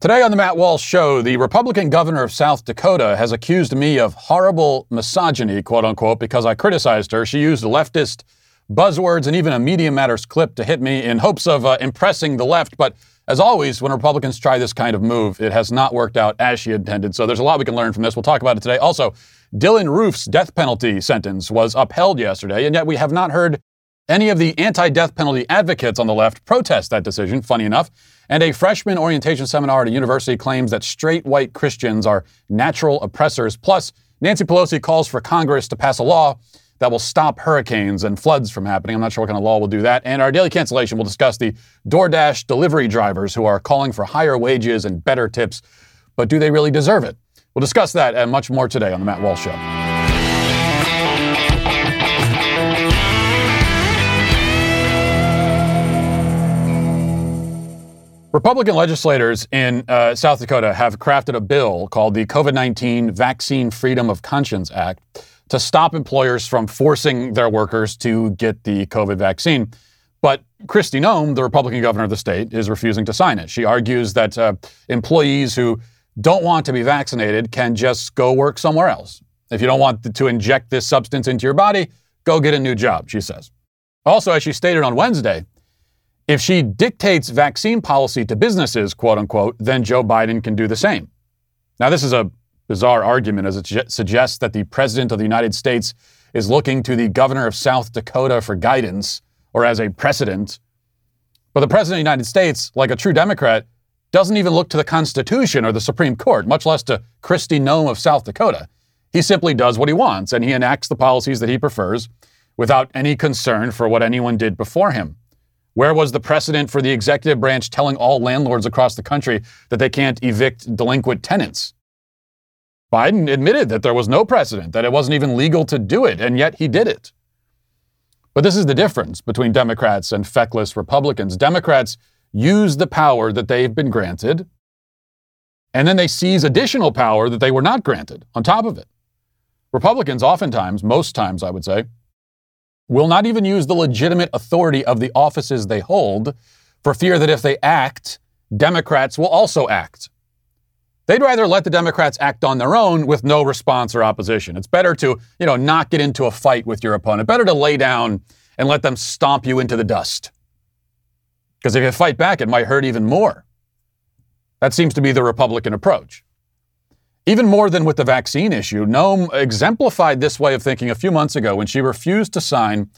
Today on the Matt Walsh Show, the Republican governor of South Dakota has accused me of horrible misogyny, quote unquote, because I criticized her. She used leftist buzzwords and even a Media Matters clip to hit me in hopes of uh, impressing the left. But as always, when Republicans try this kind of move, it has not worked out as she intended. So there's a lot we can learn from this. We'll talk about it today. Also, Dylann Roof's death penalty sentence was upheld yesterday, and yet we have not heard any of the anti death penalty advocates on the left protest that decision, funny enough. And a freshman orientation seminar at a university claims that straight white Christians are natural oppressors. Plus, Nancy Pelosi calls for Congress to pass a law that will stop hurricanes and floods from happening. I'm not sure what kind of law will do that. And our daily cancellation will discuss the DoorDash delivery drivers who are calling for higher wages and better tips. But do they really deserve it? We'll discuss that and much more today on The Matt Walsh Show. Republican legislators in uh, South Dakota have crafted a bill called the COVID 19 Vaccine Freedom of Conscience Act to stop employers from forcing their workers to get the COVID vaccine. But Kristi Noem, the Republican governor of the state, is refusing to sign it. She argues that uh, employees who don't want to be vaccinated can just go work somewhere else. If you don't want to inject this substance into your body, go get a new job, she says. Also, as she stated on Wednesday, if she dictates vaccine policy to businesses, quote unquote, then Joe Biden can do the same. Now, this is a bizarre argument as it suggests that the President of the United States is looking to the governor of South Dakota for guidance or as a precedent. But the President of the United States, like a true Democrat, doesn't even look to the Constitution or the Supreme Court, much less to Kristi Noem of South Dakota. He simply does what he wants and he enacts the policies that he prefers without any concern for what anyone did before him. Where was the precedent for the executive branch telling all landlords across the country that they can't evict delinquent tenants? Biden admitted that there was no precedent, that it wasn't even legal to do it, and yet he did it. But this is the difference between Democrats and feckless Republicans. Democrats use the power that they've been granted, and then they seize additional power that they were not granted on top of it. Republicans, oftentimes, most times, I would say, will not even use the legitimate authority of the offices they hold for fear that if they act, Democrats will also act. They'd rather let the Democrats act on their own with no response or opposition. It's better to, you know, not get into a fight with your opponent. Better to lay down and let them stomp you into the dust. Because if you fight back, it might hurt even more. That seems to be the Republican approach. Even more than with the vaccine issue, Noem exemplified this way of thinking a few months ago when she refused to sign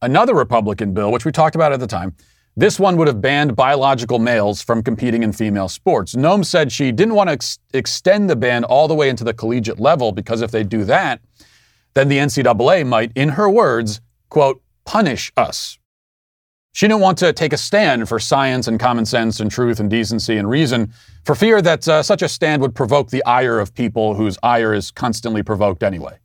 another Republican bill, which we talked about at the time. This one would have banned biological males from competing in female sports. Noem said she didn't want to ex- extend the ban all the way into the collegiate level because if they do that, then the NCAA might, in her words, quote, punish us. She didn't want to take a stand for science and common sense and truth and decency and reason for fear that uh, such a stand would provoke the ire of people whose ire is constantly provoked anyway.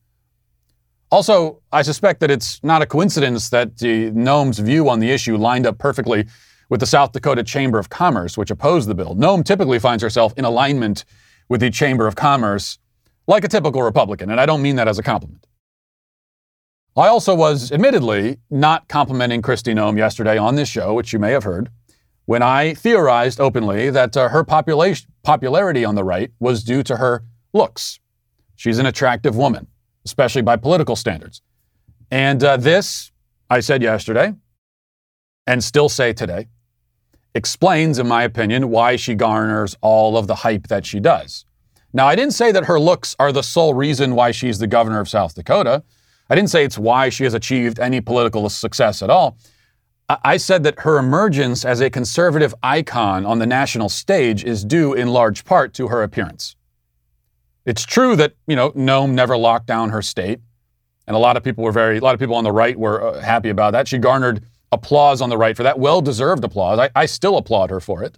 Also, I suspect that it's not a coincidence that the Noem's view on the issue lined up perfectly with the South Dakota Chamber of Commerce, which opposed the bill. Noem typically finds herself in alignment with the Chamber of Commerce, like a typical Republican, and I don't mean that as a compliment. I also was, admittedly, not complimenting Kristi Noem yesterday on this show, which you may have heard, when I theorized openly that uh, her popularity on the right was due to her looks. She's an attractive woman, especially by political standards. And uh, this, I said yesterday, and still say today, explains, in my opinion, why she garners all of the hype that she does. Now, I didn't say that her looks are the sole reason why she's the governor of South Dakota. I didn't say it's why she has achieved any political success at all. I said that her emergence as a conservative icon on the national stage is due in large part to her appearance. It's true that, you know, Noem never locked down her state. And a lot of people were very, a lot of people on the right were uh, happy about that. She garnered applause on the right for that, well deserved applause. I, I still applaud her for it.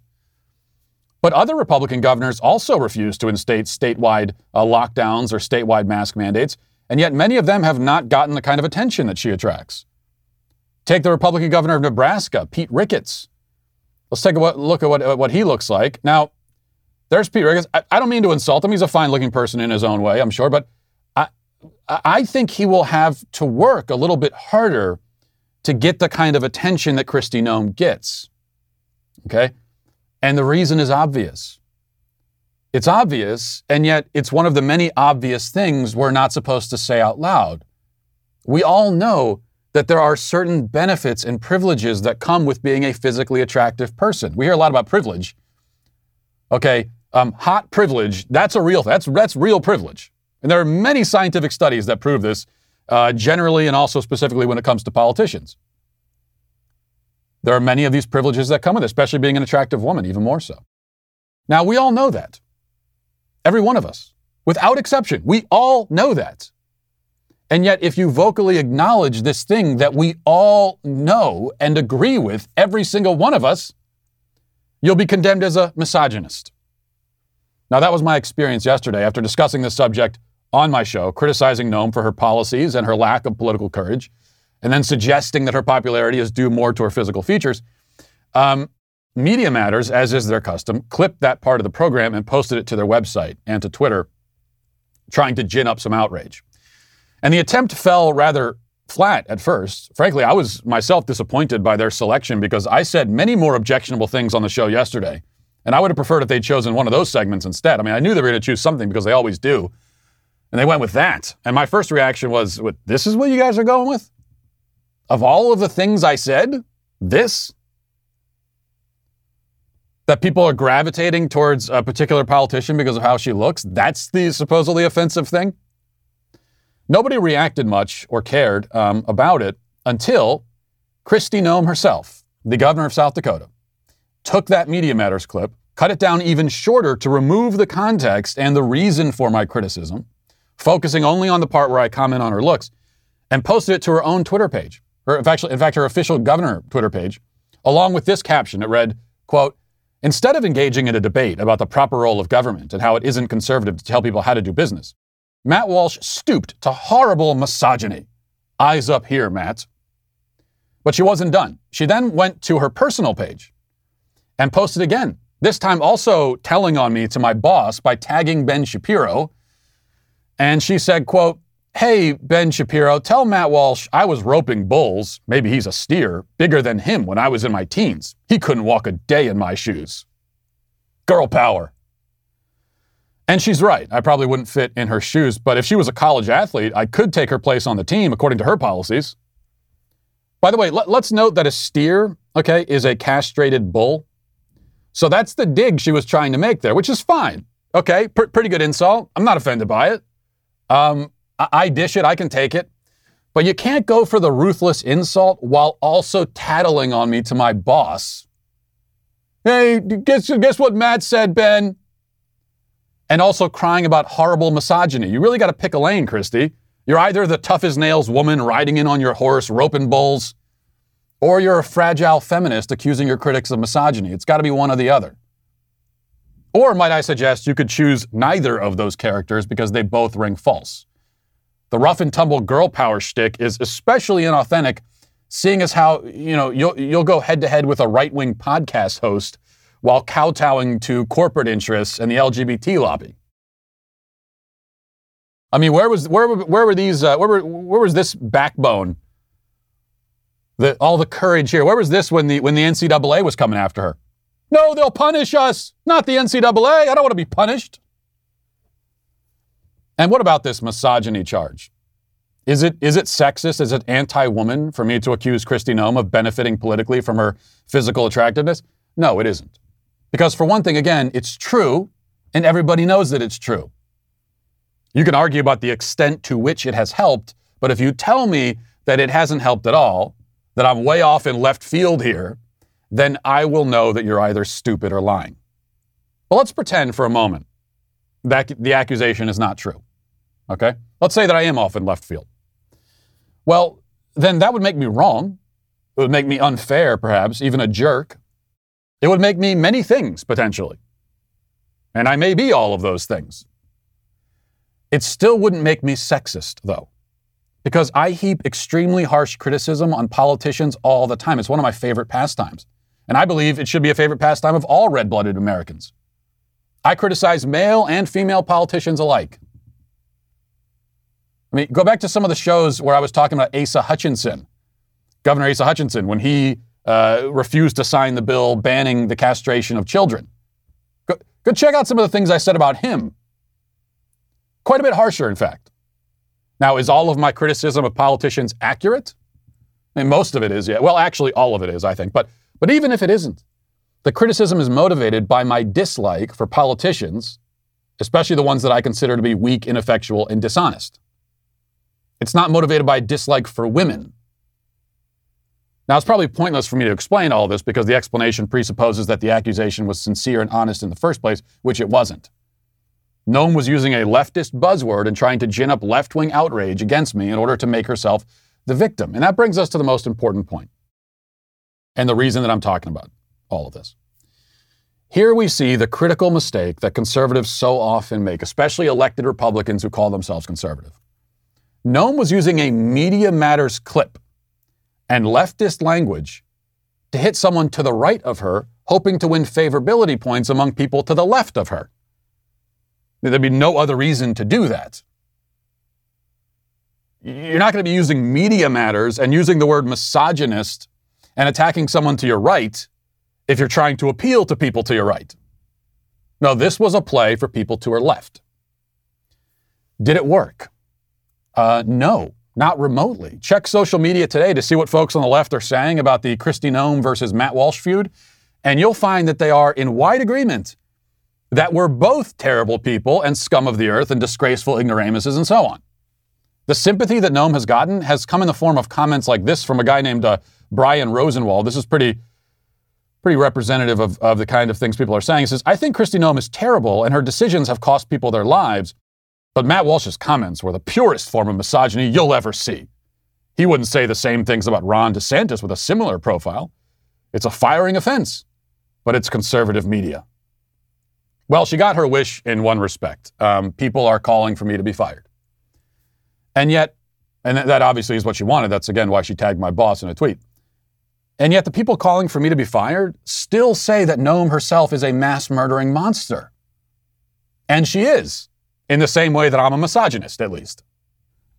But other Republican governors also refused to instate statewide uh, lockdowns or statewide mask mandates. And yet, many of them have not gotten the kind of attention that she attracts. Take the Republican governor of Nebraska, Pete Ricketts. Let's take a look at what, uh, what he looks like. Now, there's Pete Ricketts. I, I don't mean to insult him. He's a fine looking person in his own way, I'm sure. But I, I think he will have to work a little bit harder to get the kind of attention that Kristi Noem gets. Okay? And the reason is obvious. It's obvious, and yet it's one of the many obvious things we're not supposed to say out loud. We all know that there are certain benefits and privileges that come with being a physically attractive person. We hear a lot about privilege. Okay, um, hot privilege, that's a real that's that's real privilege. And there are many scientific studies that prove this, uh, generally and also specifically when it comes to politicians. There are many of these privileges that come with it, especially being an attractive woman, even more so. Now, we all know that. Every one of us, without exception, we all know that. And yet, if you vocally acknowledge this thing that we all know and agree with, every single one of us, you'll be condemned as a misogynist. Now, that was my experience yesterday after discussing this subject on my show, criticizing Noem for her policies and her lack of political courage, and then suggesting that her popularity is due more to her physical features. Um, Media Matters, as is their custom, clipped that part of the program and posted it to their website and to Twitter, trying to gin up some outrage. And the attempt fell rather flat at first. Frankly, I was myself disappointed by their selection because I said many more objectionable things on the show yesterday and I would have preferred if they'd chosen one of those segments instead. I mean, I knew they were going to choose something because they always do. And they went with that. And my first reaction was, this is what you guys are going with? Of all of the things I said, this? That people are gravitating towards a particular politician because of how she looks? That's the supposedly offensive thing? Nobody reacted much or cared um, about it until Kristi Noem herself, the governor of South Dakota, took that Media Matters clip, cut it down even shorter to remove the context and the reason for my criticism, focusing only on the part where I comment on her looks, and posted it to her own Twitter page, or in fact, in fact her official governor Twitter page, along with this caption. It read, quote, Instead of engaging in a debate about the proper role of government and how it isn't conservative to tell people how to do business, Matt Walsh stooped to horrible misogyny. Eyes up here, Matt. But she wasn't done. She then went to her personal page and posted again. This time also telling on me to my boss by tagging Ben Shapiro. And she said, quote, Hey, Ben Shapiro, tell Matt Walsh I was roping bulls, maybe he's a steer, bigger than him when I was in my teens. He couldn't walk a day in my shoes. Girl power. And she's right. I probably wouldn't fit in her shoes, but if she was a college athlete, I could take her place on the team according to her policies. By the way, let, us note that a steer, okay, is a castrated bull. So that's the dig she was trying to make there, which is fine. Okay, pr- pretty good insult. I'm not offended by it. Um, I-, dish it, I can take it. But you can't go for the ruthless insult while also tattling on me to my boss. Hey, guess, guess what Matt said, Ben? And also crying about horrible misogyny. You really got to pick a lane, Kristi. You're either the tough as nails woman riding in on your horse, roping bulls, or you're a fragile feminist accusing your critics of misogyny. It's got to be one or the other. Or might I suggest you could choose neither of those characters because they both ring false. The rough and tumble girl power shtick is especially inauthentic, seeing as how you know you'll you'll go head to head with a right wing podcast host while kowtowing to corporate interests and the LGBT lobby. I mean, where was where where were these uh, where were, where was this backbone the, all the courage here. Where was this when the when the NCAA was coming after her? No, they'll punish us, not the NCAA. I don't want to be punished. And what about this misogyny charge? Is it is it sexist? Is it anti-woman for me to accuse Kristi Noem of benefiting politically from her physical attractiveness? No, it isn't. Because for one thing, again, it's true, and everybody knows that it's true. You can argue about the extent to which it has helped, but if you tell me that it hasn't helped at all, that I'm way off in left field here, then I will know that you're either stupid or lying. But let's pretend for a moment that the accusation is not true. Okay? Let's say that I am off in left field. Well, then that would make me wrong. It would make me unfair, perhaps, even a jerk. It would make me many things, potentially. And I may be all of those things. It still wouldn't make me sexist, though because I heap extremely harsh criticism on politicians all the time. It's one of my favorite pastimes. And I believe it should be a favorite pastime of all red blooded Americans. I criticize male and female politicians alike. I mean, go back to some of the shows where I was talking about Asa Hutchinson, Governor Asa Hutchinson, when he uh, refused to sign the bill banning the castration of children. Go, Go check out some of the things I said about him. Quite a bit harsher, in fact. Now, is all of my criticism of politicians accurate? I mean, most of it is, yeah. Well, actually, all of it is, I think. But, but even if it isn't, the criticism is motivated by my dislike for politicians, especially the ones that I consider to be weak, ineffectual, and dishonest. It's not motivated by dislike for women. Now, it's probably pointless for me to explain all this because the explanation presupposes that the accusation was sincere and honest in the first place, which it wasn't. Noem was using a leftist buzzword and trying to gin up left wing outrage against me in order to make herself the victim. And that brings us to the most important point and the reason that I'm talking about all of this. Here we see the critical mistake that conservatives so often make, especially elected Republicans who call themselves conservative. Noem was using a Media Matters clip and leftist language to hit someone to the right of her, hoping to win favorability points among people to the left of her. There'd be no other reason to do that. You're not going to be using media matters and using the word misogynist and attacking someone to your right if you're trying to appeal to people to your right. No, this was a play for people to her left. Did it work? Uh, no, not remotely. Check social media today to see what folks on the left are saying about the Kristi Noem versus Matt Walsh feud, and you'll find that they are in wide agreement that we're both terrible people and scum of the earth and disgraceful ignoramuses and so on. The sympathy that Noem has gotten has come in the form of comments like this from a guy named uh, Brian Rosenwald. This is pretty, pretty representative of, of the kind of things people are saying. He says, I think Kristi Noem is terrible and her decisions have cost people their lives, but Matt Walsh's comments were the purest form of misogyny you'll ever see. He wouldn't say the same things about Ron DeSantis with a similar profile. It's a firing offense, but it's conservative media. Well, she got her wish in one respect. Um, people are calling for me to be fired. And yet, and that obviously is what she wanted. That's again why she tagged my boss in a tweet. And yet, the people calling for me to be fired still say that Noem herself is a mass murdering monster. And she is, in the same way that I'm a misogynist, at least.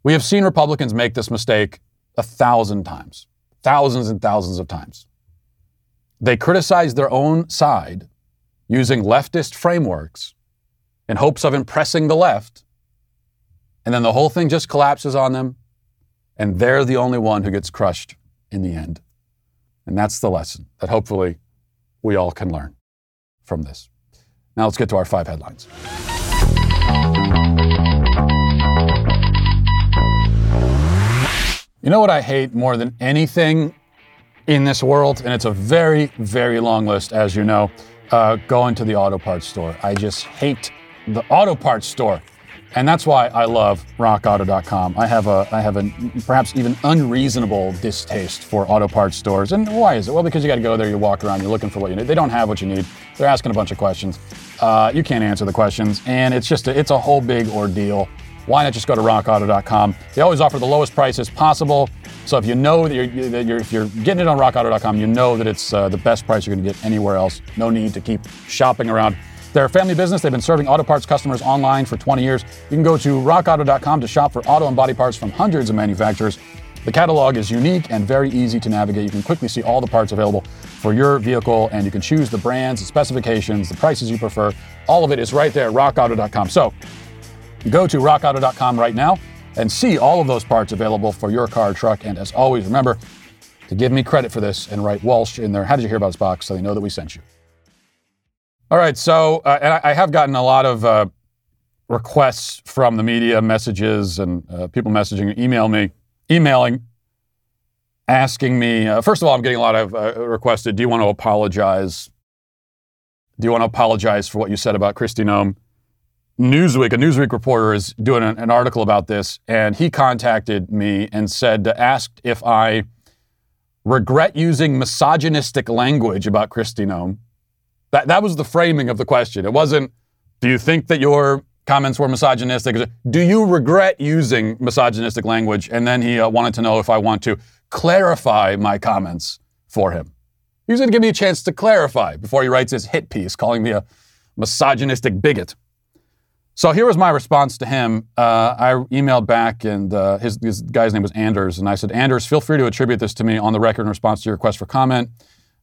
We have seen Republicans make this mistake a thousand times, thousands and thousands of times. They criticize their own side using leftist frameworks in hopes of impressing the left. And then the whole thing just collapses on them, and they're the only one who gets crushed in the end. And that's the lesson that hopefully we all can learn from this. Now let's get to our five headlines. You know what I hate more than anything in this world? And it's a very, very long list, as you know uh, going to the auto parts store. I just hate the auto parts store. And that's why I love rockauto.com. I have a I have a perhaps even unreasonable distaste for auto parts stores. And why is it? Well, because you got to go there, you walk around, you're looking for what you need. They don't have what you need. They're asking a bunch of questions. Uh, you can't answer the questions, and it's just a, it's a whole big ordeal. Why not just go to rockauto.com? They always offer the lowest prices possible. So if you know that you're, that you're if you're getting it on rockauto.com, you know that it's uh, the best price you're going to get anywhere else. No need to keep shopping around. They're a family business. They've been serving auto parts customers online for 20 years. You can go to rockauto.com to shop for auto and body parts from hundreds of manufacturers. The catalog is unique and very easy to navigate. You can quickly see all the parts available for your vehicle, and you can choose the brands, the specifications, the prices you prefer. All of it is right there at rockauto.com. So go to rockauto.com right now and see all of those parts available for your car, truck. And as always, remember to give me credit for this and write Walsh in there. How did you hear about this box? So they know that we sent you. All right. So, uh, and I, I, have gotten a lot of uh, requests from the media, messages, and uh, people messaging, email me, emailing, asking me. Uh, first of all, I'm getting a lot of uh, requested. Do you want to apologize? Do you want to apologize for what you said about Kristi Noem? Newsweek, a Newsweek reporter is doing an, an, article about this, and he contacted me and said, asked if I regret using misogynistic language about Kristi Noem. That, that was the framing of the question. It wasn't, do you think that your comments were misogynistic? Do you regret using misogynistic language? And then he uh, wanted to know if I want to clarify my comments for him. He was going to give me a chance to clarify before he writes his hit piece calling me a misogynistic bigot. So here was my response to him. Uh, I emailed back, and uh, his, his, guy's name was Anders, and I said, Anders, feel free to attribute this to me on the record in response to your request for comment.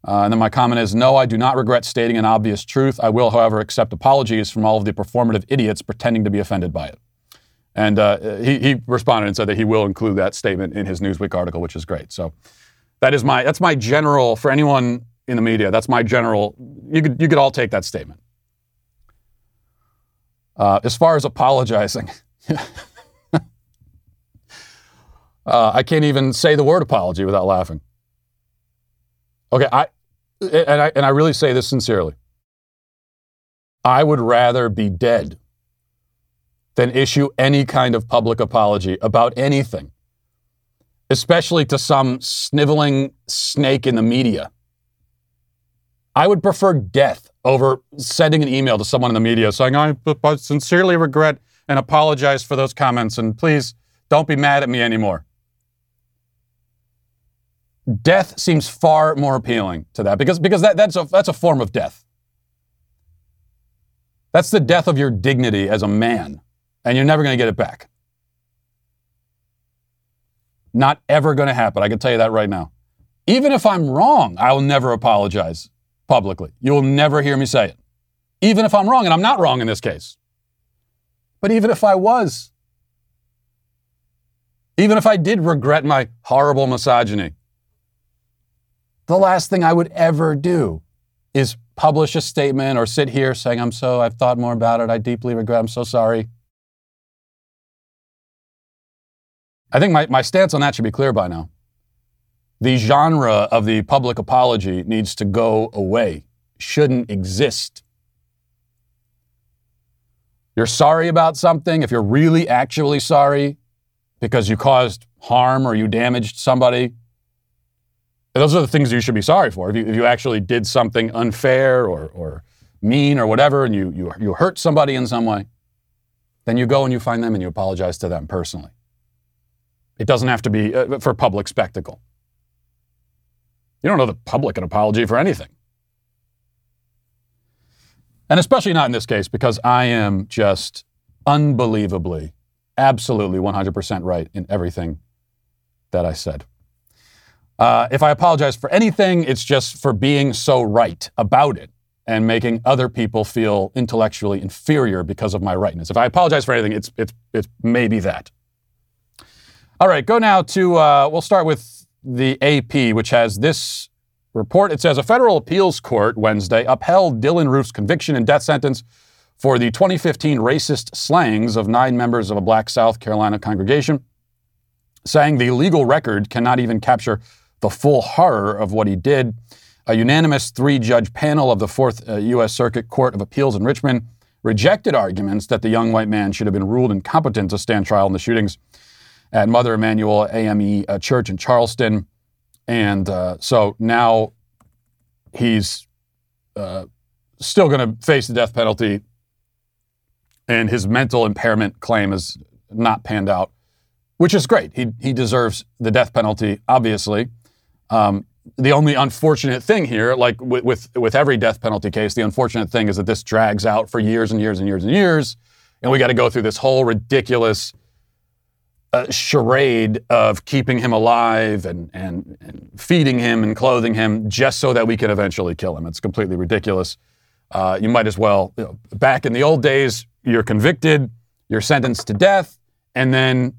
Uh, and then my comment is no, I do not regret stating an obvious truth. I will, however, accept apologies from all of the performative idiots pretending to be offended by it. And uh, he, he responded and said that he will include that statement in his Newsweek article, which is great. So that is my that's my general for anyone in the media. That's my general. You could you could all take that statement. Uh, as far as apologizing, uh, I can't even say the word apology without laughing. Okay, I and I and I really say this sincerely. I would rather be dead than issue any kind of public apology about anything, especially to some sniveling snake in the media. I would prefer death over sending an email to someone in the media saying, I, sincerely regret and apologize for those comments, and please don't be mad at me anymore. Death seems far more appealing to that because, because that, that's, a, that's a form of death. That's the death of your dignity as a man, and you're never going to get it back. Not ever going to happen. I can tell you that right now. Even if I'm wrong, I will never apologize publicly. You will never hear me say it. Even if I'm wrong, and I'm not wrong in this case. But even if I was, even if I did regret my horrible misogyny, the last thing I would ever do is publish a statement or sit here saying, I'm so, I've thought more about it. I deeply regret. I'm so sorry. I think my, my stance on that should be clear by now. The genre of the public apology needs to go away, shouldn't exist. You're sorry about something, if you're really actually sorry because you caused harm or you damaged somebody, those are the things you should be sorry for. If you, if you actually did something unfair or, or mean or whatever, and you, you, you hurt somebody in some way, then you go and you find them and you apologize to them personally. It doesn't have to be uh, for public spectacle. You don't owe the public an apology for anything. And especially not in this case, because I am just unbelievably, absolutely 100% right in everything that I said. Uh, if I apologize for anything, it's just for being so right about it and making other people feel intellectually inferior because of my rightness. If I apologize for anything, it's, it's, it's maybe that. All right, go now to, uh, we'll start with the AP, which has this report. It says a federal appeals court Wednesday upheld Dylann Roof's conviction and death sentence for the 2015 racist slangs of nine members of a black South Carolina congregation, saying the legal record cannot even capture the full horror of what he did. A unanimous three judge panel of the Fourth uh, U.S. Circuit Court of Appeals in Richmond rejected arguments that the young white man should have been ruled incompetent to stand trial in the shootings at Mother Emanuel AME uh, Church in Charleston. And uh, so now he's uh, still going to face the death penalty, and his mental impairment claim is not panned out, which is great. He, he deserves the death penalty, obviously. Um, the only unfortunate thing here, like with, with, with every death penalty case, the unfortunate thing is that this drags out for years and years and years and years, and we got to go through this whole ridiculous uh, charade of keeping him alive and, and, and, feeding him and clothing him just so that we can eventually kill him. It's completely ridiculous. Uh, you might as well, you know, back in the old days, you're convicted, you're sentenced to death, and then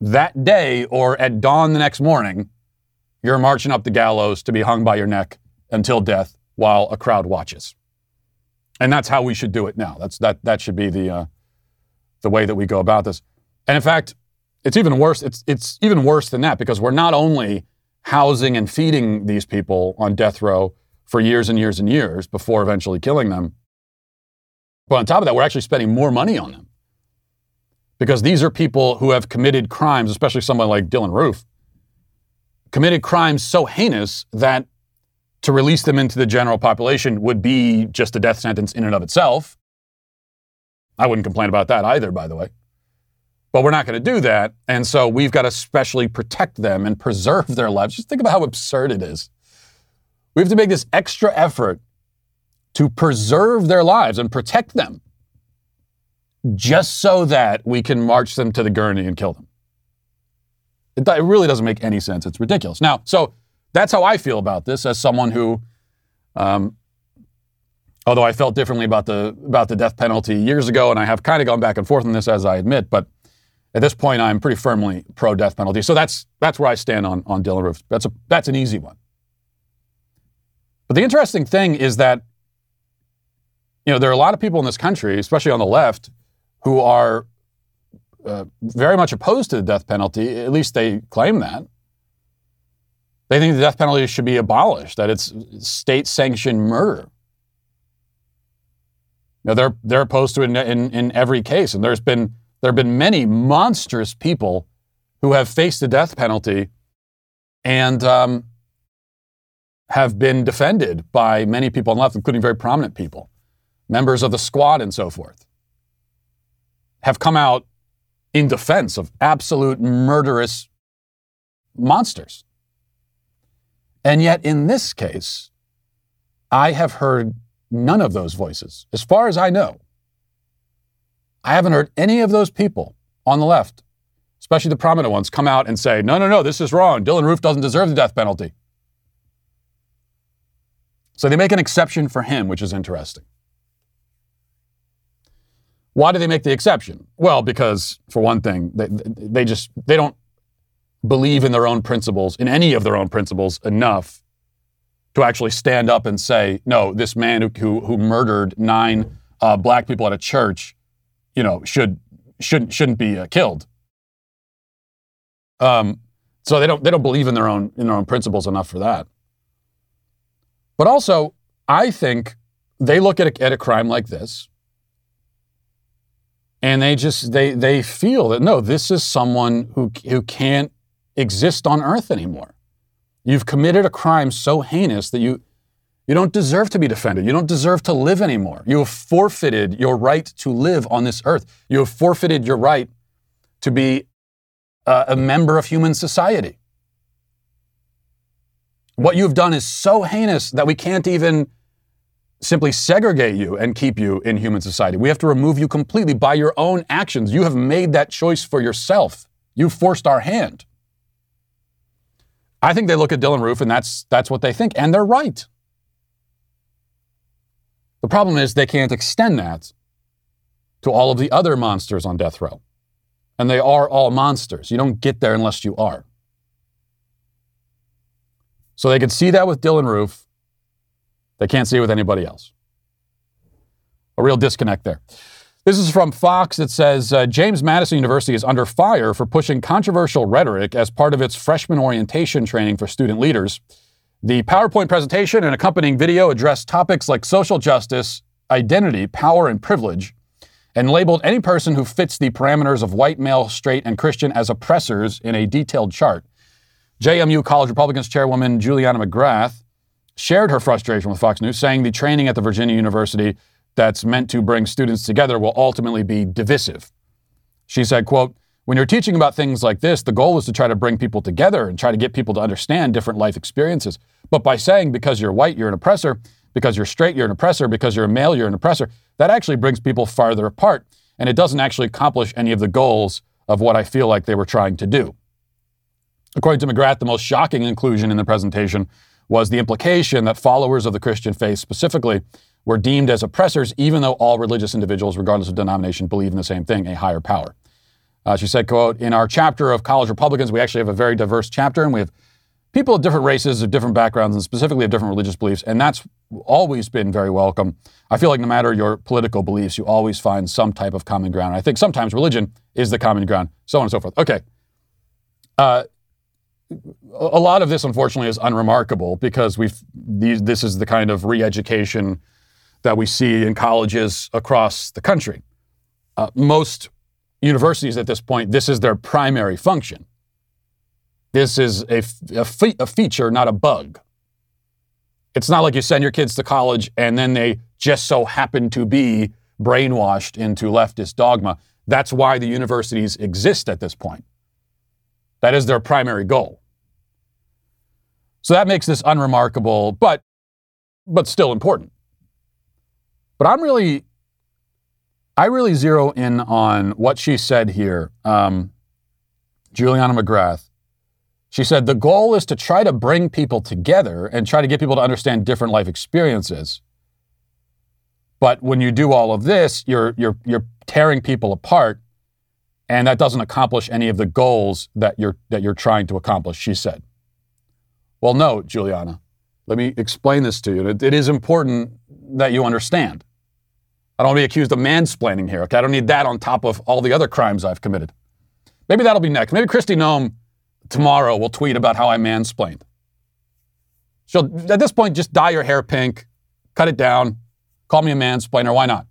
that day or at dawn the next morning, you're marching up the gallows to be hung by your neck until death while a crowd watches. And that's how we should do it now. That's, that, that should be the, uh, the way that we go about this. And in fact, it's even worse. It's, it's even worse than that because we're not only housing and feeding these people on death row for years and years and years before eventually killing them, but on top of that, we're actually spending more money on them because these are people who have committed crimes, especially someone like Dylann Roof, committed crimes so heinous that to release them into the general population would be just a death sentence in and of itself. I wouldn't complain about that either, by the way. But we're not going to do that. And so we've got to specially protect them and preserve their lives. Just think about how absurd it is. We have to make this extra effort to preserve their lives and protect them just so that we can march them to the gurney and kill them. It, it really doesn't make any sense. It's ridiculous. Now, so that's how I feel about this as someone who Um, although I felt differently about the about the death penalty years ago, and I have kind of gone back and forth on this, as I admit. But at this point, I'm pretty firmly pro death penalty. So that's that's where I stand on on Dylann Roof. That's a that's an easy one. But the interesting thing is that you know there are a lot of people in this country, especially on the left, who are uh, very much opposed to the death penalty. At least they claim that. They think the death penalty should be abolished, that it's state sanctioned murder. You know, they're, they're opposed to it in, in, in every case. And there's been, there have been many monstrous people who have faced the death penalty and um, have been defended by many people on the left, including very prominent people, members of the squad and so forth, have come out in defense of absolute murderous monsters. And yet, in this case, I have heard none of those voices. As far as I know, I haven't heard any of those people on the left, especially the prominent ones, come out and say, no, no, no, this is wrong. Dylann Roof doesn't deserve the death penalty. So they make an exception for him, which is interesting. Why do they make the exception? Well, because for one thing, they, they just they don't believe in their own principles, in any of their own principles enough to actually stand up and say, no, this man who, who, who murdered nine uh, black people at a church, you know, should shouldn't shouldn't be uh, killed. Um, so they don't they don't believe in their own in their own principles enough for that. But also, I think they look at a, at a crime like this and they just they they feel that no this is someone who who can't exist on earth anymore you've committed a crime so heinous that you you don't deserve to be defended you don't deserve to live anymore you have forfeited your right to live on this earth you have forfeited your right to be a, a member of human society what you've done is so heinous that we can't even simply segregate you and keep you in human society. We have to remove you completely by your own actions. You have made that choice for yourself. You forced our hand. I think they look at Dylann Roof and that's that's what they think and they're right. The problem is they can't extend that to all of the other monsters on death row. And they are all monsters. You don't get there unless you are. So they could see that with Dylann Roof. They can't see it with anybody else. A real disconnect there. This is from Fox. It says uh, James Madison University is under fire for pushing controversial rhetoric as part of its freshman orientation training for student leaders. The PowerPoint presentation and accompanying video addressed topics like social justice, identity, power, and privilege, and labeled any person who fits the parameters of white, male, straight, and Christian as oppressors in a detailed chart. JMU College Republicans chairwoman Juliana McGrath shared her frustration with Fox News, saying the training at the Virginia University that's meant to bring students together will ultimately be divisive. She said, quote, when you're teaching about things like this, the goal is to try to bring people together and try to get people to understand different life experiences. But by saying because you're white, you're an oppressor, because you're straight, you're an oppressor, because you're a male, you're an oppressor, that actually brings people farther apart. And it doesn't actually accomplish any of the goals of what I feel like they were trying to do. According to McGrath, the most shocking inclusion in the presentation was the implication that followers of the Christian faith specifically were deemed as oppressors, even though all religious individuals, regardless of denomination, believe in the same thing, a higher power. Uh, she said, quote, in our chapter of college Republicans, we actually have a very diverse chapter, and we have people of different races, of different backgrounds, and specifically of different religious beliefs, and that's always been very welcome. I feel like no matter your political beliefs, you always find some type of common ground. I think sometimes religion is the common ground, so on and so forth. Okay. Uh, a lot of this, unfortunately, is unremarkable because we've these, this is the kind of re-education that we see in colleges across the country. Uh, most universities at this point, this is their primary function. This is a, a, fe- a feature, not a bug. It's not like you send your kids to college and then they just so happen to be brainwashed into leftist dogma. That's why the universities exist at this point. That is their primary goal. So that makes this unremarkable, but but still important. But I'm really, I really zero in on what she said here. Um, Juliana McGrath. She said the goal is to try to bring people together and try to get people to understand different life experiences. But when you do all of this, you're, you're, you're tearing people apart, and that doesn't accomplish any of the goals that you're, that you're trying to accomplish, she said. Well, no, Juliana. Let me explain this to you. it, it is important that you understand. I don't want to be accused of mansplaining here. Okay, I don't need that on top of all the other crimes I've committed. Maybe that'll be next. Maybe Kristi Noem tomorrow will tweet about how I mansplained. So at this point, just dye your hair pink, cut it down, call me a mansplainer. Why not?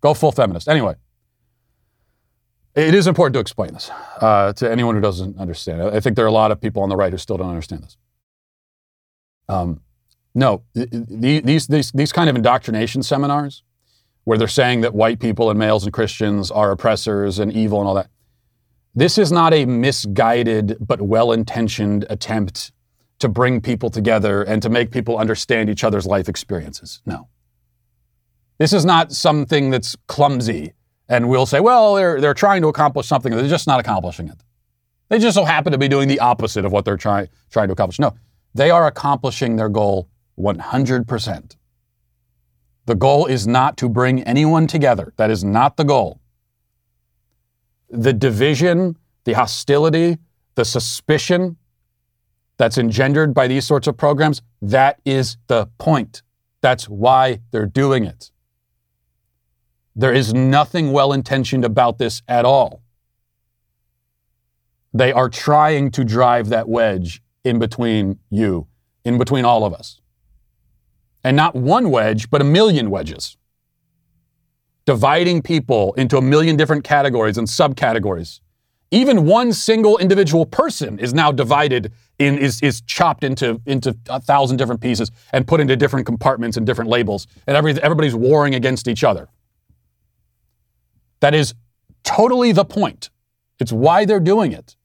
Go full feminist. Anyway, it is important to explain this uh, to anyone who doesn't understand. I think there are a lot of people on the right who still don't understand this. Um, no, these, these, these kind of indoctrination seminars where they're saying that white people and males and Christians are oppressors and evil and all that. This is not a misguided but well intentioned attempt to bring people together and to make people understand each other's life experiences. No. This is not something that's clumsy and we'll say, well, they're, they're trying to accomplish something. They're just not accomplishing it. They just so happen to be doing the opposite of what they're trying, trying to accomplish. No, they are accomplishing their goal 100%. The goal is not to bring anyone together. That is not the goal. The division, the hostility, the suspicion that's engendered by these sorts of programs, that is the point. That's why they're doing it. There is nothing well intentioned about this at all. They are trying to drive that wedge in between you, in between all of us. And not one wedge, but a million wedges. Dividing people into a million different categories and subcategories. Even one single individual person is now divided in is, is chopped into into a thousand different pieces and put into different compartments and different labels. And every, everybody's warring against each other. That is totally the point. It's why they're doing it.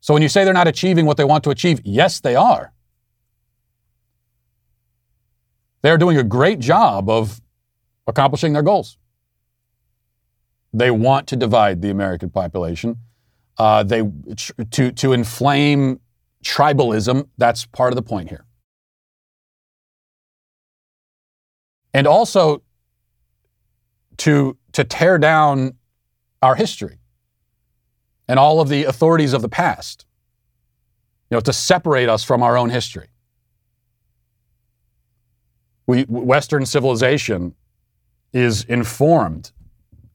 So when you say they're not achieving what they want to achieve, yes, they are. They're doing a great job of accomplishing their goals. They want to divide the American population. Uh, they to to inflame tribalism. That's part of the point here. And also to to tear down our history and all of the authorities of the past, you know, to separate us from our own history. We, Western civilization is informed,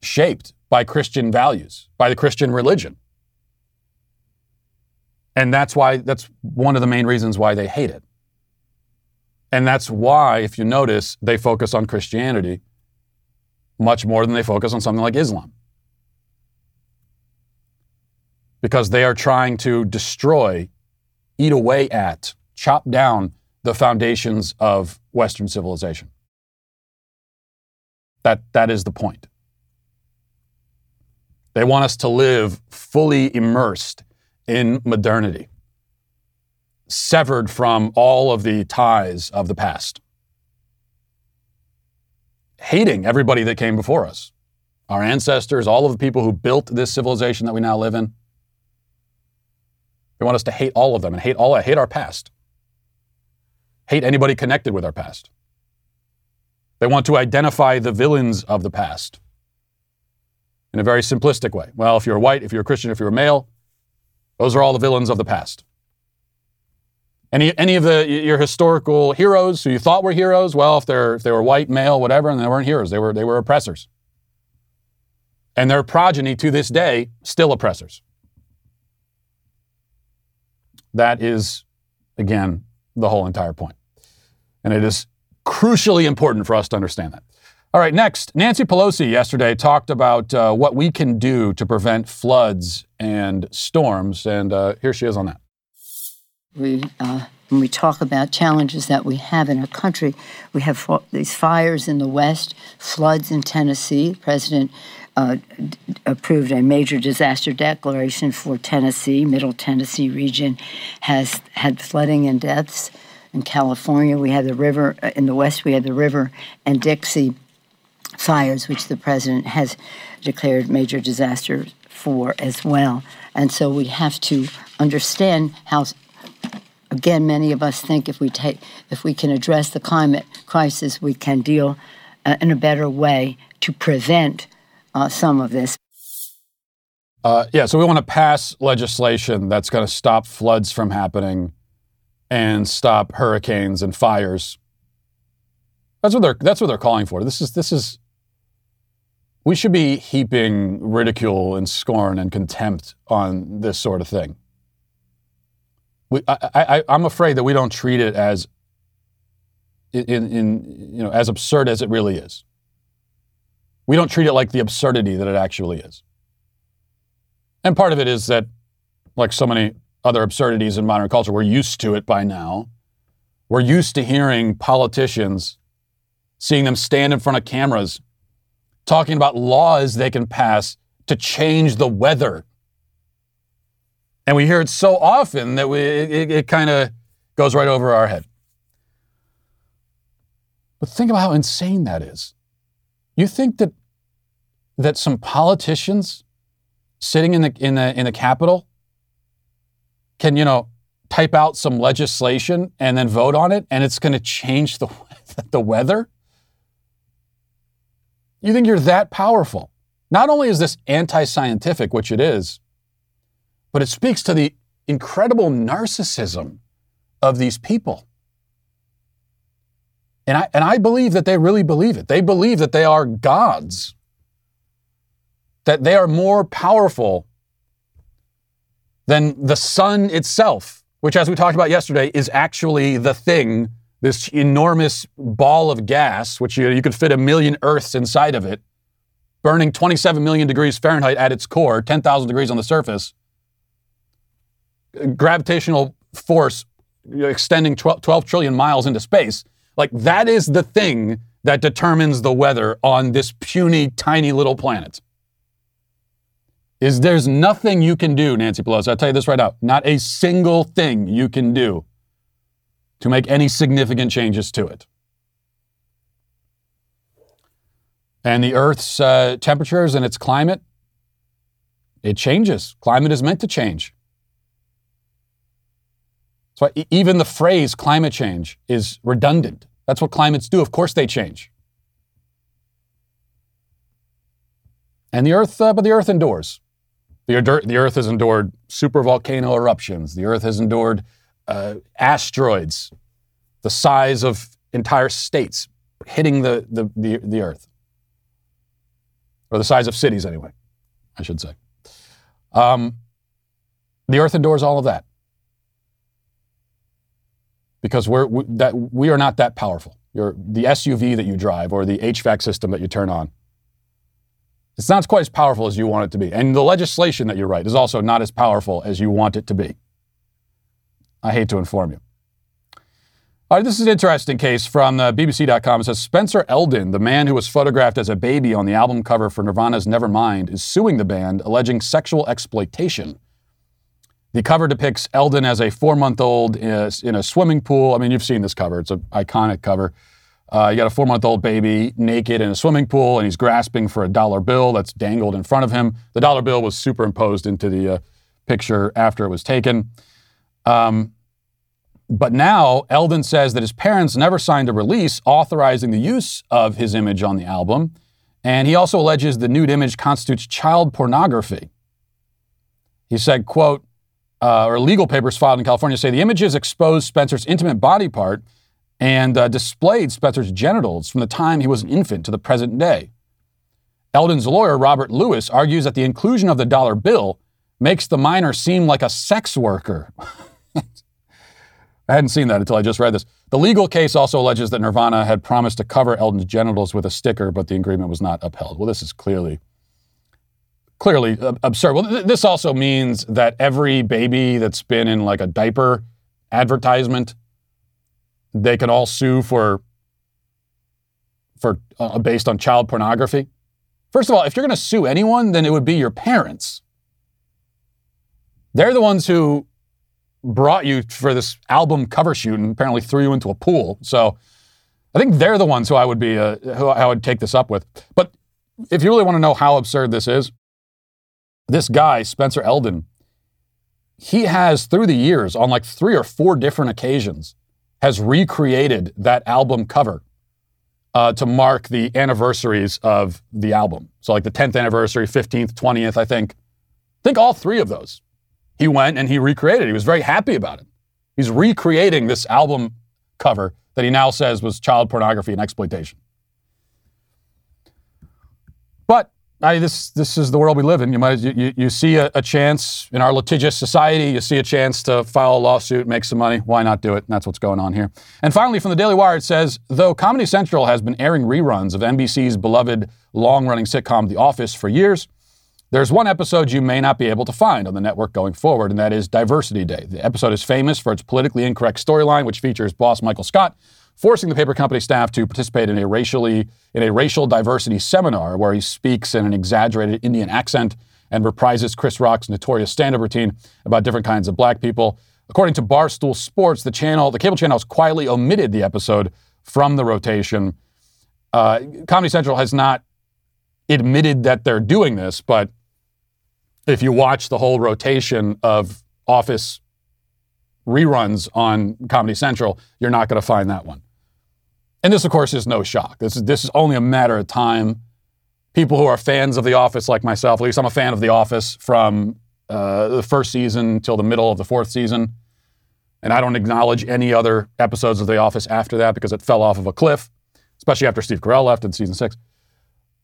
shaped by Christian values, by the Christian religion. And that's why, that's one of the main reasons why they hate it. And that's why, if you notice, they focus on Christianity much more than they focus on something like Islam because they are trying to destroy, eat away at, chop down the foundations of Western civilization. That, that is the point. They want us to live fully immersed in modernity, severed from all of the ties of the past, hating everybody that came before us, our ancestors, all of the people who built this civilization that we now live in. They want us to hate all of them and hate all hate our past. Hate anybody connected with our past. They want to identify the villains of the past in a very simplistic way. Well, if you're white, if you're a Christian, if you're a male, those are all the villains of the past. Any, any of the, your historical heroes who you thought were heroes, well, if, they're, if they were white, male, whatever, and they weren't heroes, they were, they were oppressors. And their progeny to this day, still oppressors. That is, again, the whole entire point. And it is crucially important for us to understand that. All right, next, Nancy Pelosi yesterday talked about uh, what we can do to prevent floods and storms, and uh, here she is on that. We, uh, when we talk about challenges that we have in our country, we have these fires in the West, floods in Tennessee. President uh, d- approved a major disaster declaration for Tennessee. Middle Tennessee region has had flooding and deaths. In California, we had the river, uh, in the west, we had the river and Dixie fires, which the president has declared major disasters for as well. And so we have to understand how again many of us think if we take if we can address the climate crisis we can deal uh, in a better way to prevent uh, some of this uh, yeah so we want to pass legislation that's going to stop floods from happening and stop hurricanes and fires that's what they're that's what they're calling for this is this is we should be heaping ridicule and scorn and contempt on this sort of thing we, I, I, am afraid that we don't treat it as in, in, you know, as absurd as it really is. We don't treat it like the absurdity that it actually is. And part of it is that, like so many other absurdities in modern culture, we're used to it by now. We're used to hearing politicians, seeing them stand in front of cameras, talking about laws they can pass to change the weather and we hear it so often that we, it, it kind of goes right over our head. But think about how insane that is. You think that that some politicians sitting in the in the in the Capitol can, you know, type out some legislation and then vote on it and it's going to change the the weather? You think you're that powerful? Not only is this anti-scientific, which it is, but it speaks to the incredible narcissism of these people. And I, and I believe that they really believe it. They believe that they are gods, that they are more powerful than the sun itself, which, as we talked about yesterday, is actually the thing, this enormous ball of gas, which you, you could fit a million Earths inside of it, burning 27 million degrees Fahrenheit at its core, 10,000 degrees on the surface gravitational force extending 12, 12 trillion miles into space. Like that is the thing that determines the weather on this puny, tiny little planet. Is there's nothing you can do, Nancy Pelosi. I'll tell you this right now. Not a single thing you can do to make any significant changes to it. And the Earth's uh, temperatures and its climate, it changes. Climate is meant to change. So even the phrase climate change is redundant. That's what climates do. Of course they change. And the Earth, uh, but the Earth endures. The, the Earth has endured supervolcano eruptions. The Earth has endured uh, asteroids the size of entire states hitting the, the, the, the Earth. Or the size of cities, anyway, I should say. Um, the Earth endures all of that because we're we, that we are not that powerful. The SUV that you drive or the HVAC system that you turn on, it's not quite as powerful as you want it to be. And the legislation that you write is also not as powerful as you want it to be. I hate to inform you. All right, this is an interesting case from uh, BBC.com. It says Spencer Elden, the man who was photographed as a baby on the album cover for Nirvana's Nevermind, is suing the band, alleging sexual exploitation. The cover depicts Elden as a four month old in a swimming pool. I mean, you've seen this cover, it's an iconic cover. Uh, you got a four month old baby naked in a swimming pool, and he's grasping for a dollar bill that's dangled in front of him. The dollar bill was superimposed into the uh, picture after it was taken. Um, but now, Elden says that his parents never signed a release authorizing the use of his image on the album. And he also alleges the nude image constitutes child pornography. He said, quote, uh, or legal papers filed in California say the images expose Spencer's intimate body part and uh, displayed Spencer's genitals from the time he was an infant to the present day. Elden's lawyer, Robert Lewis, argues that the inclusion of the dollar bill makes the minor seem like a sex worker. I hadn't seen that until I just read this. The legal case also alleges that Nirvana had promised to cover Elden's genitals with a sticker, but the agreement was not upheld. Well, this is clearly clearly absurd. Well, th- this also means that every baby that's been in like a diaper advertisement, they can all sue for for uh, based on child pornography. First of all, if you're going to sue anyone, then it would be your parents. They're the ones who brought you for this album cover shoot and apparently threw you into a pool. So I think they're the ones who I would be, uh, who I would take this up with. But if you really want to know how absurd this is, this guy, Spencer Elden, he has through the years, on like three or four different occasions, has recreated that album cover uh, to mark the anniversaries of the album. So, like the 10th anniversary, 15th, 20th, I think. I think all three of those. He went and he recreated. He was very happy about it. He's recreating this album cover that he now says was child pornography and exploitation. But I, this this is the world we live in. You might you, you see a, a, chance in our litigious society. You see a chance to file a lawsuit, make some money. Why not do it? And that's what's going on here. And finally, from the Daily Wire, it says though Comedy Central has been airing reruns of NBC's beloved long-running sitcom The Office for years, there's one episode you may not be able to find on the network going forward, and that is Diversity Day. The episode is famous for its politically incorrect storyline, which features boss Michael Scott forcing the paper company staff to participate in a racially in a racial diversity seminar where he speaks in an exaggerated Indian accent and reprises Chris Rock's notorious stand-up routine about different kinds of black people. According to Barstool Sports, the channel, the cable channel, has quietly omitted the episode from the rotation. Uh, Comedy Central has not admitted that they're doing this, but if you watch the whole rotation of Office reruns on Comedy Central, you're not going to find that one. And this, of course, is no shock. This is, this is only a matter of time. People who are fans of The Office, like myself, at least I'm a fan of The Office from uh, the first season till the middle of the fourth season. And I don't acknowledge any other episodes of The Office after that because it fell off of a cliff, especially after Steve Carell left in season six.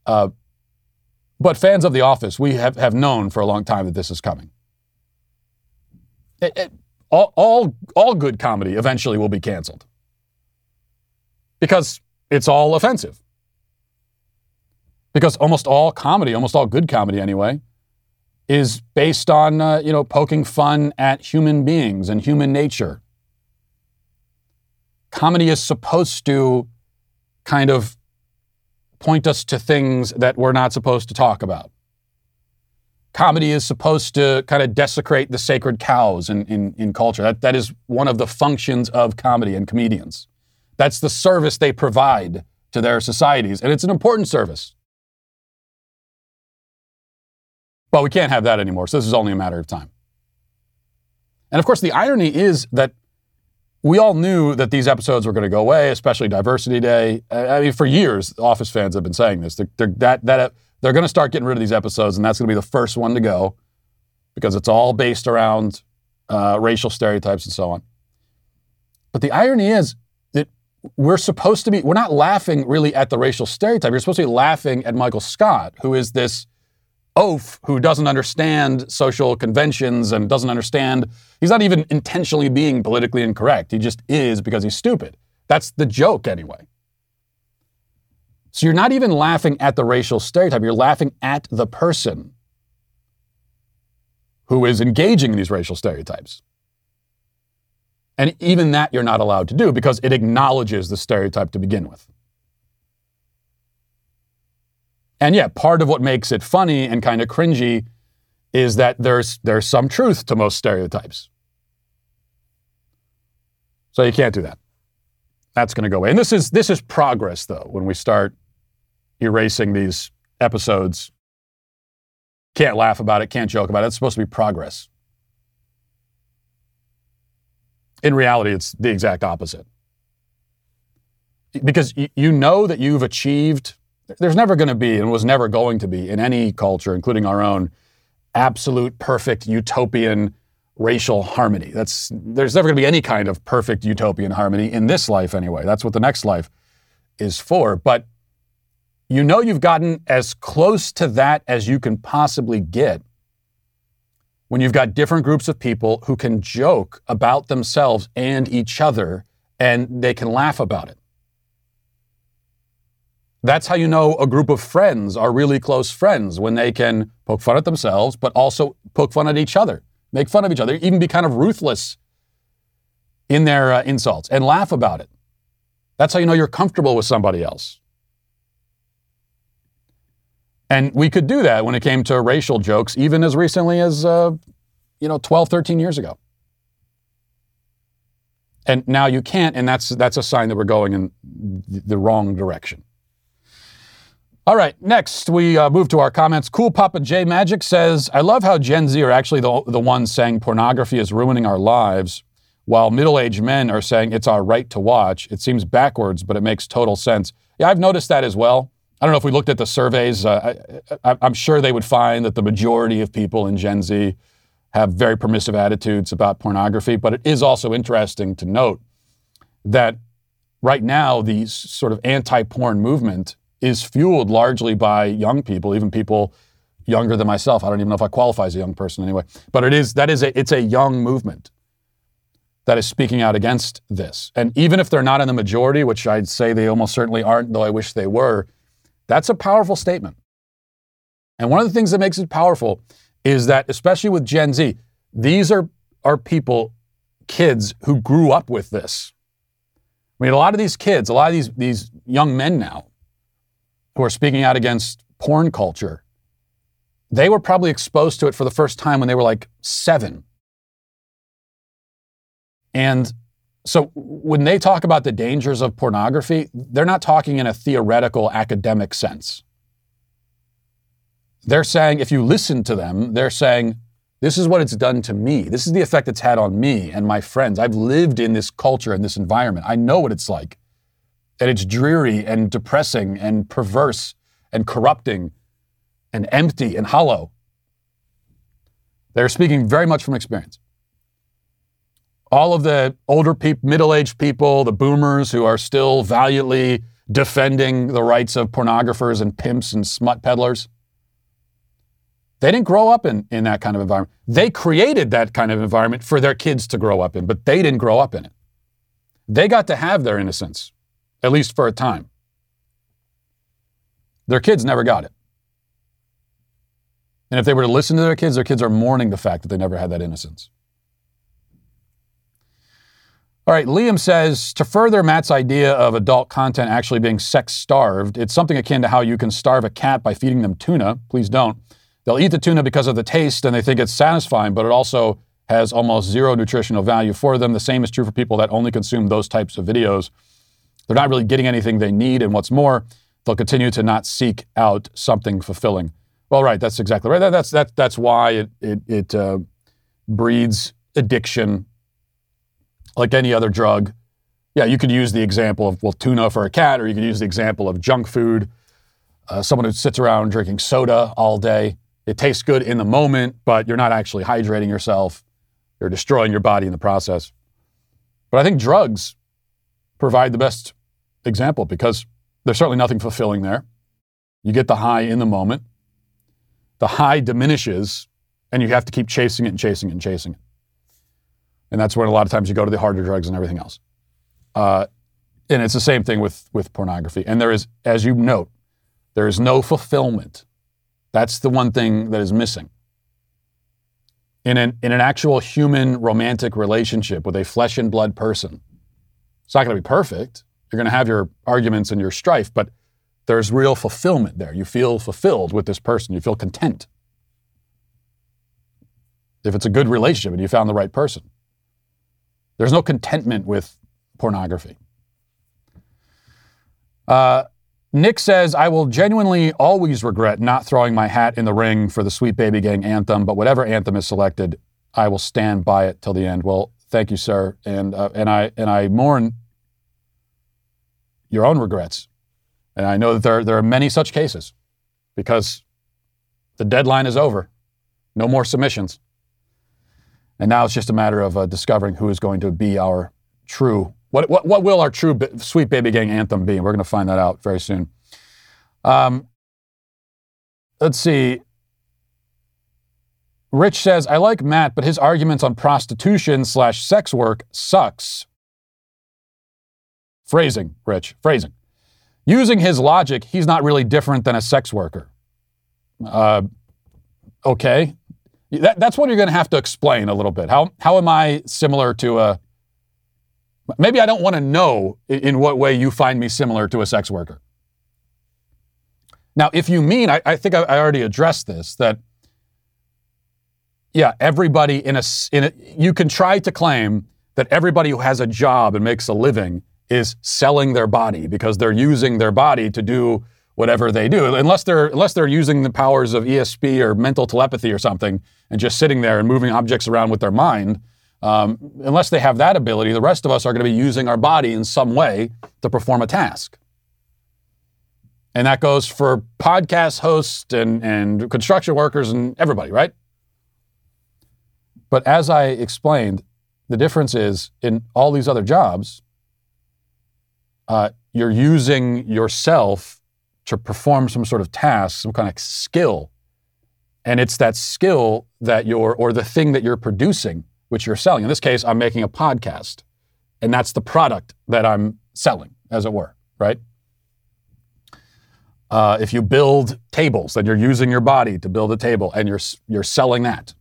Uh, but fans of The Office, we have, have known for a long time that this is coming. It, it, all, all, all good comedy eventually will be canceled because it's all offensive. Because almost all comedy, almost all good comedy anyway, is based on uh, you know poking fun at human beings and human nature. Comedy is supposed to kind of point us to things that we're not supposed to talk about. Comedy is supposed to kind of desecrate the sacred cows in, in, in culture. That, that is one of the functions of comedy and comedians. That's the service they provide to their societies, and it's an important service. But we can't have that anymore, so this is only a matter of time. And of course, the irony is that we all knew that these episodes were going to go away, especially Diversity Day. I mean, for years, Office fans have been saying this. They're, they're that, that, they're going to start getting rid of these episodes, and that's going to be the first one to go because it's all based around uh, racial stereotypes and so on. But the irony is, that we're supposed to be, we're not laughing really at the racial stereotype. You're supposed to be laughing at Michael Scott, who is this oaf who doesn't understand social conventions and doesn't understand, he's not even intentionally being politically incorrect. He just is because he's stupid. That's the joke, anyway. So you're not even laughing at the racial stereotype, you're laughing at the person who is engaging in these racial stereotypes. And even that you're not allowed to do because it acknowledges the stereotype to begin with. And yeah, part of what makes it funny and kind of cringy is that there's there's some truth to most stereotypes. So you can't do that. That's going to go away. And this is this is progress though when we start erasing these episodes. Can't laugh about it, can't joke about it. It's supposed to be progress. In reality, it's the exact opposite. Because you know that you've achieved, there's never going to be, and was never going to be in any culture, including our own, absolute, perfect, utopian racial harmony. That's, there's never going to be any kind of perfect utopian harmony in this life, anyway. That's what the next life is for. But you know you've gotten as close to that as you can possibly get when you've got different groups of people who can joke about themselves and each other and they can laugh about it. That's how you know a group of friends are really close friends when they can poke fun at themselves, but also poke fun at each other, make fun of each other, even be kind of ruthless in their uh, insults and laugh about it. That's how you know you're comfortable with somebody else. And we could do that when it came to racial jokes, even as recently as, uh, you know, 12, 13 years ago. And now you can't, and that's that's a sign that we're going in the wrong direction. All right, next we uh, move to our comments. Cool Papa J Magic says, I love how Gen Z are actually the, the ones saying pornography is ruining our lives, while middle aged men are saying it's our right to watch. It seems backwards, but it makes total sense. Yeah, I've noticed that as well. I don't know if we looked at the surveys. Uh, I, am sure they would find that the majority of people in Gen Z have very permissive attitudes about pornography. But it is also interesting to note that right now, the sort of anti porn movement is fueled largely by young people, even people younger than myself. I don't even know if I qualify as a young person anyway. But it is that is a it's a young movement that is speaking out against this. And even if they're not in the majority, which I'd say they almost certainly aren't, though I wish they were, that's a powerful statement. And one of the things that makes it powerful is that, especially with Gen Z, these are, are people, kids who grew up with this. I mean, a lot of these kids, a lot of these, these young men now who are speaking out against porn culture, they were probably exposed to it for the first time when they were like seven. And so when they talk about the dangers of pornography, they're not talking in a theoretical academic sense. They're saying, if you listen to them, they're saying, this is what it's done to me. This is the effect it's had on me and my friends. I've lived in this culture and this environment. I know what it's like. And it's dreary and depressing and perverse and corrupting and empty and hollow. They're speaking very much from experience all of the older people, middle aged people, the boomers who are still valiantly defending the rights of pornographers and pimps and smut peddlers. They didn't grow up in, in that kind of environment. They created that kind of environment for their kids to grow up in, but they didn't grow up in it. They got to have their innocence, at least for a time. Their kids never got it. And if they were to listen to their kids, their kids are mourning the fact that they never had that innocence. All right, Liam says to further Matt's idea of adult content actually being sex starved, it's something akin to how you can starve a cat by feeding them tuna. Please don't. They'll eat the tuna because of the taste and they think it's satisfying, but it also has almost zero nutritional value for them. The same is true for people that only consume those types of videos. They're not really getting anything they need, and what's more, they'll continue to not seek out something fulfilling. Well, right, that's exactly right. That, that's that, that's why it it, it uh, breeds addiction like any other drug. Yeah, you could use the example of, well, tuna for a cat, or you could use the example of junk food, uh, someone who sits around drinking soda all day. It tastes good in the moment, but you're not actually hydrating yourself. You're destroying your body in the process. But I think drugs provide the best example because there's certainly nothing fulfilling there. You get the high in the moment. The high diminishes, and you have to keep chasing it and chasing it and chasing it. And that's when a lot of times you go to the harder drugs and everything else. Uh, and it's the same thing with, with pornography. And there is, as you note, there is no fulfillment. That's the one thing that is missing. In an, in an actual human romantic relationship with a flesh and blood person, it's not going to be perfect. You're going to have your arguments and your strife, but there's real fulfillment there. You feel fulfilled with this person, you feel content. If it's a good relationship and you found the right person. There's no contentment with pornography. Uh, Nick says, I will genuinely always regret not throwing my hat in the ring for the Sweet Baby Gang anthem, but whatever anthem is selected, I will stand by it till the end. Well, thank you, sir. And, uh, and, I, and I mourn your own regrets. And I know that there, there are many such cases because the deadline is over. No more submissions. And now it's just a matter of uh, discovering who is going to be our true, what, what, what will our true Sweet Baby Gang anthem be? We're going to find that out very soon. Um, let's see. Rich says, I like Matt, but his arguments on prostitution slash sex work sucks. Phrasing, Rich, phrasing. Using his logic, he's not really different than a sex worker. Uh, okay, that, that's what you're going to have to explain a little bit. How, how am I similar to a. Maybe I don't want to know in what way you find me similar to a sex worker. Now, if you mean, I, I think I, I, already addressed this, that, yeah, everybody in a, in a. You can try to claim that everybody who has a job and makes a living is selling their body because they're using their body to do whatever they do. Unless they're unless they're using the powers of ESP or mental telepathy or something and just sitting there and moving objects around with their mind. Um, unless they have that ability, the rest of us are going to be using our body in some way to perform a task. And that goes for podcast hosts and, and construction workers and everybody, right? But as I explained, the difference is in all these other jobs, uh, you're using yourself to perform some sort of task, some kind of skill. And it's that skill that you're, or the thing that you're producing, which you're selling. In this case, I'm making a podcast, and that's the product that I'm selling, as it were, right? Uh, if you build tables, then you're using your body to build a table, and you're you're selling that.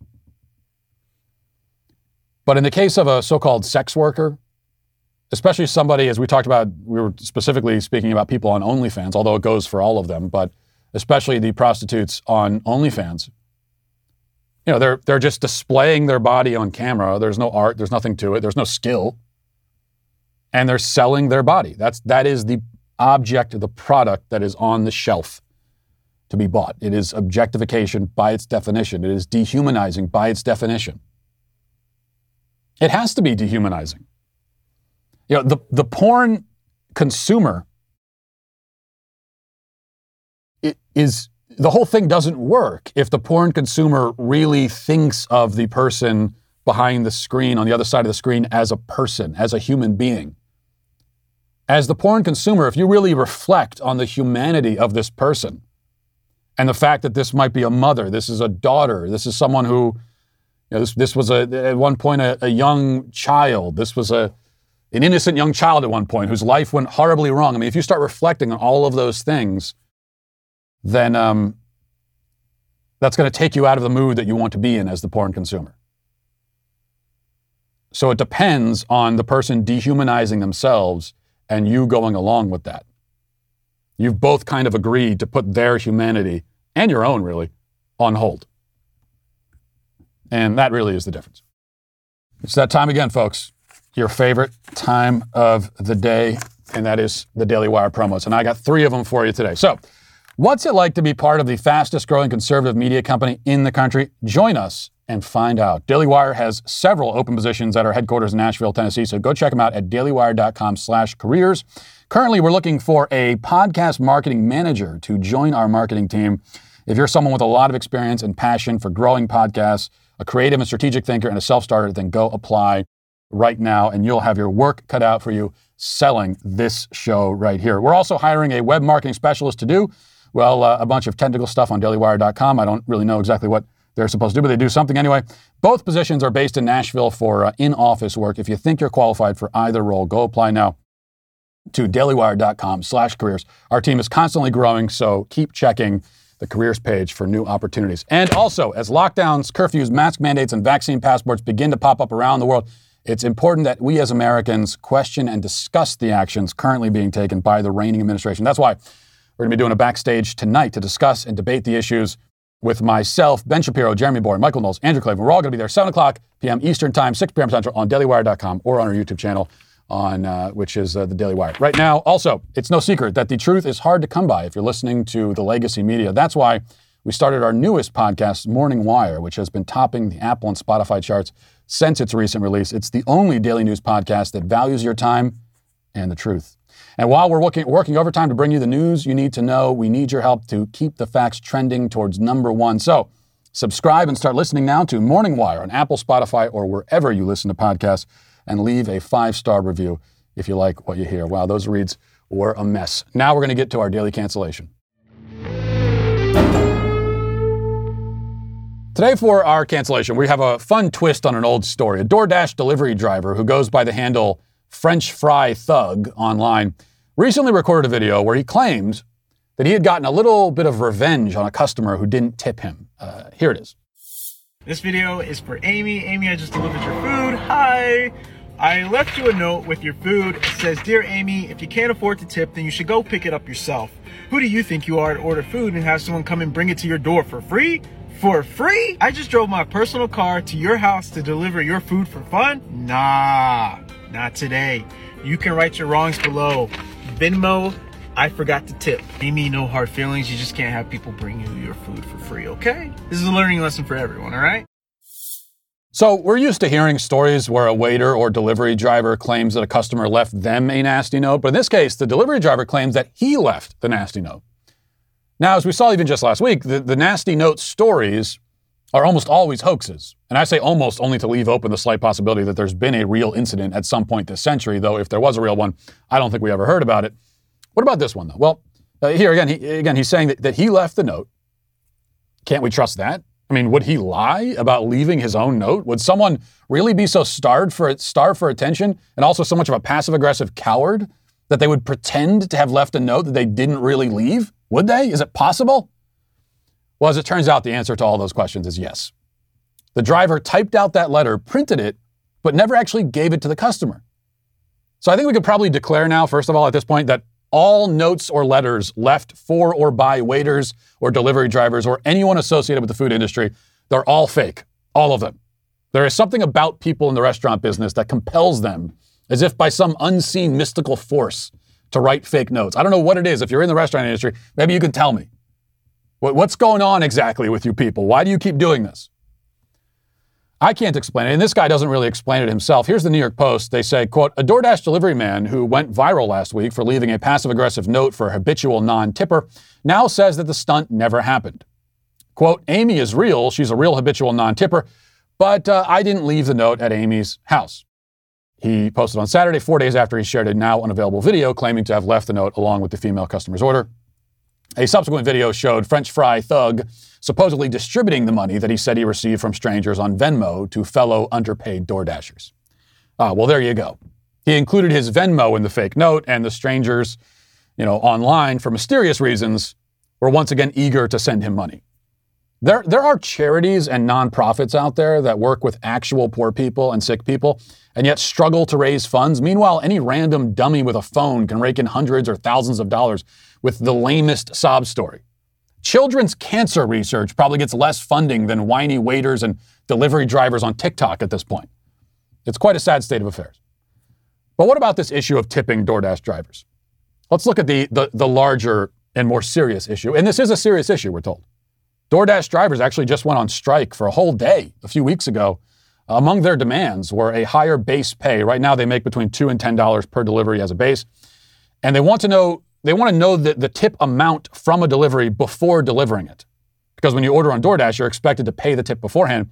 But in the case of a so-called sex worker, especially somebody, as we talked about, we were specifically speaking about people on OnlyFans, although it goes for all of them, but especially the prostitutes on OnlyFans. You know, they're they're just displaying their body on camera. There's no art, there's nothing to it, there's no skill. And they're selling their body. That's that is the object, the product that is on the shelf to be bought. It is objectification by its definition. It is dehumanizing by its definition. It has to be dehumanizing. You know, the, the porn consumer is the whole thing doesn't work if the porn consumer really thinks of the person behind the screen on the other side of the screen as a person, as a human being. As the porn consumer, if you really reflect on the humanity of this person and the fact that this might be a mother, this is a daughter, this is someone who, you know, this, this was a, at one point a, a young child, this was a, an innocent young child at one point whose life went horribly wrong. I mean, if you start reflecting on all of those things, then um, that's going to take you out of the mood that you want to be in as the porn consumer. So it depends on the person dehumanizing themselves and you going along with that. You've both kind of agreed to put their humanity and your own, really, on hold. And that really is the difference. It's that time again, folks your favorite time of the day, and that is the Daily Wire promos. And I got three of them for you today. So, what's it like to be part of the fastest growing conservative media company in the country? Join us and find out. Daily Wire has several open positions at our headquarters in Nashville, Tennessee. So go check them out at dailywire.com/careers. Currently, we're looking for a podcast marketing manager to join our marketing team. If you're someone with a lot of experience and passion for growing podcasts, a creative and strategic thinker, and a self-starter, then go apply right now, and you'll have your work cut out for you selling this show right here. We're also hiring a web marketing specialist to do, well, uh, a bunch of technical stuff on dailywire.com. I don't really know exactly what they're supposed to do, but they do something anyway. Both positions are based in Nashville for uh, in office work. If you think you're qualified for either role, go apply now to dailywire.com slash careers. Our team is constantly growing, so keep checking the careers page for new opportunities. And also, as lockdowns, curfews, mask mandates, and vaccine passports begin to pop up around the world, it's important that we as Americans question and discuss the actions currently being taken by the reigning administration. That's why we're going to be doing a backstage tonight to discuss and debate the issues with myself, Ben Shapiro, Jeremy Boring, Michael Knowles, Andrew Klavan. We're all going to be there 7 o'clock p.m. Eastern Time, 6 p.m. Central on dailywire.com or on our YouTube channel, on uh, which is uh, the Daily Wire. Right now, also, it's no secret that the truth is hard to come by if you're listening to the legacy media. That's why we started our newest podcast, Morning Wire, which has been topping the Apple and Spotify charts since its recent release. It's the only daily news podcast that values your time and the truth. And while we're working, working overtime to bring you the news you need to know, we need your help to keep the facts trending towards number one. So subscribe and start listening now to Morning Wire on Apple, Spotify, or wherever you listen to podcasts, and leave a five star review if you like what you hear. Wow, those reads were a mess. Now we're going to get to our daily cancellation. Today, for our cancellation, we have a fun twist on an old story. A DoorDash delivery driver who goes by the handle French Fry Thug online recently recorded a video where he claims that he had gotten a little bit of revenge on a customer who didn't tip him. Uh, here it is. This video is for Amy. Amy, I just delivered your food. Hi. I left you a note with your food. It says, Dear Amy, if you can't afford to tip, then you should go pick it up yourself. Who do you think you are to order food and have someone come and bring it to your door for free? For free? I just drove my personal car to your house to deliver your food for fun? Nah, not today. You can write your wrongs below. Venmo, I forgot to tip. Amy, no hard feelings. You just can't have people bring you your food for free, okay? This is a learning lesson for everyone, all right? So, we're used to hearing stories where a waiter or delivery driver claims that a customer left them a nasty note, but in this case, the delivery driver claims that he left the nasty note. Now, as we saw even just last week, the, the nasty note stories are almost always hoaxes. And I say almost only to leave open the slight possibility that there's been a real incident at some point this century, though if there was a real one, I don't think we ever heard about it. What about this one, though? Well, uh, here again, he, again, he's saying that, that he left the note. Can't we trust that? I mean, would he lie about leaving his own note? Would someone really be so starved for starved for attention and also so much of a passive aggressive coward that they would pretend to have left a note that they didn't really leave? Would they? Is it possible? Well, as it turns out, the answer to all those questions is yes. The driver typed out that letter, printed it, but never actually gave it to the customer. So I think we could probably declare now, first of all, at this point, that all notes or letters left for or by waiters or delivery drivers or anyone associated with the food industry, they're all fake. All of them. There is something about people in the restaurant business that compels them, as if by some unseen mystical force, to write fake notes. I don't know what it is. If you're in the restaurant industry, maybe you can tell me. What's going on exactly with you people? Why do you keep doing this? I can't explain it, and this guy doesn't really explain it himself. Here's the New York Post. They say, quote, a DoorDash delivery man who went viral last week for leaving a passive-aggressive note for a habitual non-tipper now says that the stunt never happened. Quote, Amy is real. She's a real habitual non-tipper, but uh, I didn't leave the note at Amy's house. He posted on Saturday, four days after he shared a now unavailable video claiming to have left the note along with the female customer's order. A subsequent video showed French fry thug supposedly distributing the money that he said he received from strangers on Venmo to fellow underpaid DoorDashers. Ah, well, there you go. He included his Venmo in the fake note, and the strangers, you know, online for mysterious reasons, were once again eager to send him money. There, there are charities and nonprofits out there that work with actual poor people and sick people and yet struggle to raise funds. Meanwhile, any random dummy with a phone can rake in hundreds or thousands of dollars with the lamest sob story. Children's cancer research probably gets less funding than whiny waiters and delivery drivers on TikTok at this point. It's quite a sad state of affairs. But what about this issue of tipping DoorDash drivers? Let's look at the, the, the larger and more serious issue. And this is a serious issue, we're told. DoorDash drivers actually just went on strike for a whole day a few weeks ago. Among their demands were a higher base pay. Right now, they make between two and ten dollars per delivery as a base, and they want to know they want to know the, the tip amount from a delivery before delivering it. Because when you order on DoorDash, you're expected to pay the tip beforehand.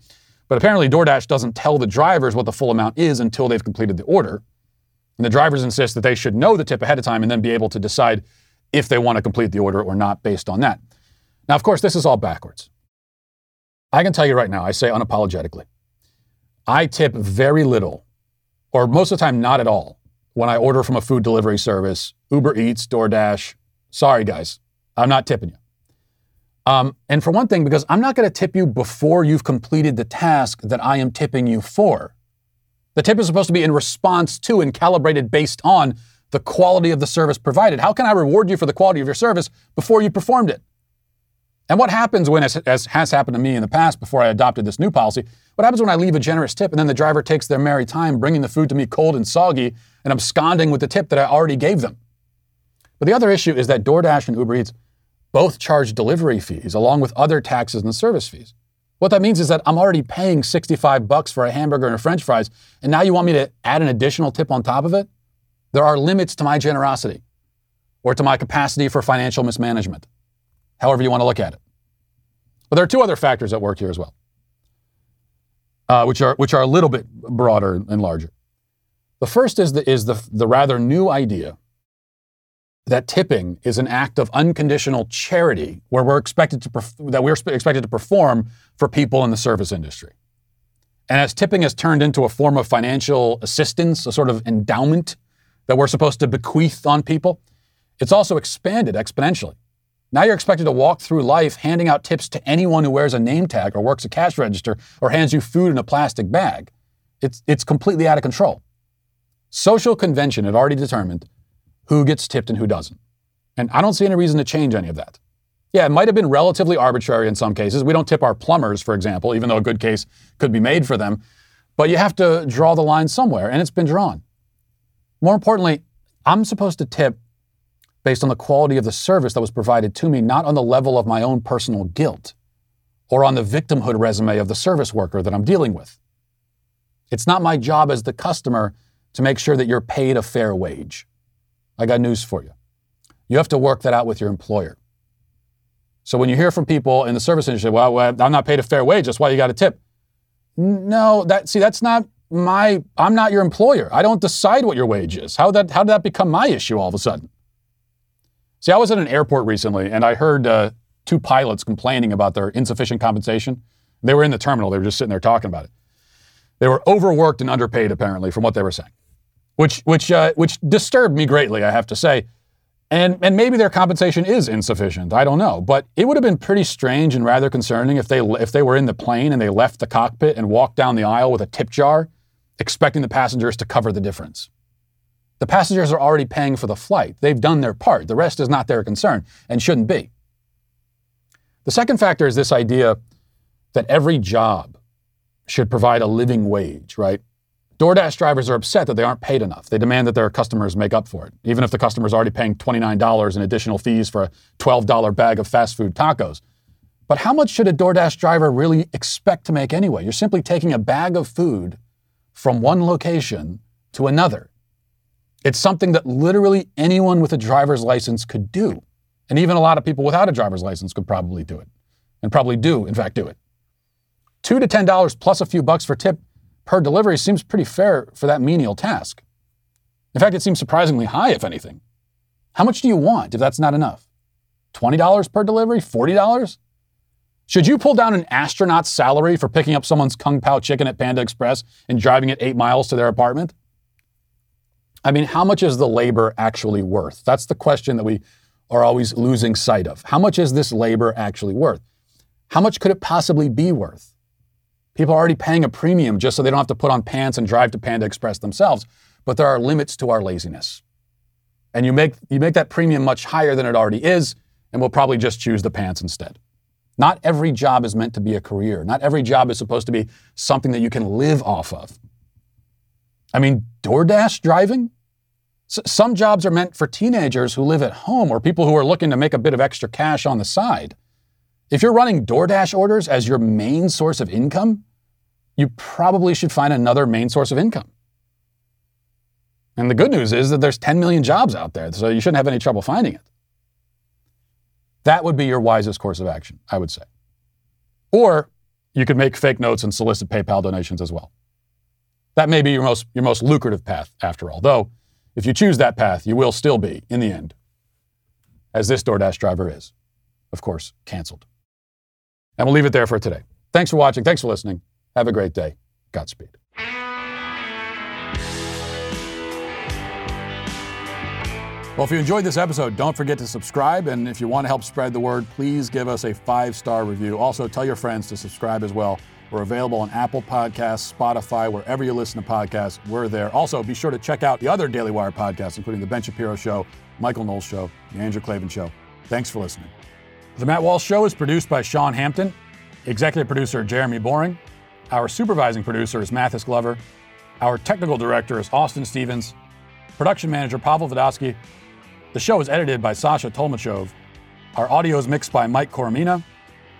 But apparently, DoorDash doesn't tell the drivers what the full amount is until they've completed the order. And the drivers insist that they should know the tip ahead of time and then be able to decide if they want to complete the order or not based on that. Now, of course, this is all backwards. I can tell you right now, I say unapologetically, I tip very little, or most of the time, not at all, when I order from a food delivery service, Uber Eats, DoorDash. Sorry, guys, I'm not tipping you. Um, and for one thing, because I'm not going to tip you before you've completed the task that I am tipping you for. The tip is supposed to be in response to and calibrated based on the quality of the service provided. How can I reward you for the quality of your service before you performed it? And what happens when, as, as, has happened to me in the past before I adopted this new policy, what happens when I leave a generous tip and then the driver takes their merry time bringing the food to me cold and soggy and absconding with the tip that I already gave them? But the other issue is that DoorDash and Uber Eats both charge delivery fees along with other taxes and service fees. What that means is that I'm already paying 65 bucks for a hamburger and a french fries, and now you want me to add an additional tip on top of it? There are limits to my generosity or to my capacity for financial mismanagement however you want to look at it. But there are two other factors at work here as well, uh, which, are, which are a little bit broader and larger. The first is, the, is the, the rather new idea that tipping is an act of unconditional charity where we're expected to perf- that we're expected to perform for people in the service industry. And as tipping has turned into a form of financial assistance, a sort of endowment that we're supposed to bequeath on people, it's also expanded exponentially. Now you're expected to walk through life handing out tips to anyone who wears a name tag or works a cash register or hands you food in a plastic bag. It's, it's completely out of control. Social convention had already determined who gets tipped and who doesn't. And I don't see any reason to change any of that. Yeah, it might have been relatively arbitrary in some cases. We don't tip our plumbers, for example, even though a good case could be made for them. But you have to draw the line somewhere, and it's been drawn. More importantly, I'm supposed to tip based on the quality of the service that was provided to me, not on the level of my own personal guilt or on the victimhood resume of the service worker that I'm dealing with. It's not my job as the customer to make sure that you're paid a fair wage. I got news for you. You have to work that out with your employer. So when you hear from people in the service industry, well, I'm not paid a fair wage, that's why you got a tip. No, that see, that's not my. I'm not your employer. I don't decide what your wage is. How that? How did that become my issue all of a sudden? See, I was at an airport recently, and I heard uh, two pilots complaining about their insufficient compensation. They were in the terminal. They were just sitting there talking about it. They were overworked and underpaid, apparently, from what they were saying, which which uh, which disturbed me greatly. I have to say. And, and maybe their compensation is insufficient. I don't know. But it would have been pretty strange and rather concerning if they, if they were in the plane and they left the cockpit and walked down the aisle with a tip jar, expecting the passengers to cover the difference. The passengers are already paying for the flight. They've done their part. The rest is not their concern and shouldn't be. The second factor is this idea that every job should provide a living wage, right? DoorDash drivers are upset that they aren't paid enough. They demand that their customers make up for it, even if the customer is already paying $29 in additional fees for a $12 bag of fast food tacos. But how much should a DoorDash driver really expect to make anyway? You're simply taking a bag of food from one location to another. It's something that literally anyone with a driver's license could do. And even a lot of people without a driver's license could probably do it, and probably do, in fact, do it. Two to $10 plus a few bucks for tip per delivery seems pretty fair for that menial task. In fact, it seems surprisingly high, if anything. How much do you want if that's not enough? $20 per delivery? $40? Should you pull down an astronaut's salary for picking up someone's Kung Pao chicken at Panda Express and driving it eight miles to their apartment? I mean, how much is the labor actually worth? That's the question that we are always losing sight of. How much is this labor actually worth? How much could it possibly be worth? People are already paying a premium just so they don't have to put on pants and drive to Panda Express themselves. But there are limits to our laziness. And you make, you make that premium much higher than it already is, and we'll probably just choose the pants instead. Not every job is meant to be a career. Not every job is supposed to be something that you can live off of. I mean, DoorDash driving? Some jobs are meant for teenagers who live at home or people who are looking to make a bit of extra cash on the side. If you're running DoorDash orders as your main source of income, you probably should find another main source of income. And the good news is that there's 10 million jobs out there, so you shouldn't have any trouble finding it. That would be your wisest course of action, I would say. Or you could make fake notes and solicit PayPal donations as well. That may be your most, your most lucrative path, after all. Though, if you choose that path, you will still be, in the end, as this DoorDash driver is, of course, canceled. And we'll leave it there for today. Thanks for watching. Thanks for listening. Have a great day. Godspeed. Well, if you enjoyed this episode, don't forget to subscribe. And if you want to help spread the word, please give us a five star review. Also, tell your friends to subscribe as well. We're available on Apple Podcasts, Spotify, wherever you listen to podcasts. We're there. Also, be sure to check out the other Daily Wire podcasts, including The Ben Shapiro Show, Michael Knowles Show, The Andrew Klavan Show. Thanks for listening. The Matt Walsh Show is produced by Sean Hampton, executive producer Jeremy Boring. Our supervising producer is Mathis Glover. Our technical director is Austin Stevens. Production manager Pavel Vodosky. The show is edited by Sasha Tolmachev. Our audio is mixed by Mike Coromina.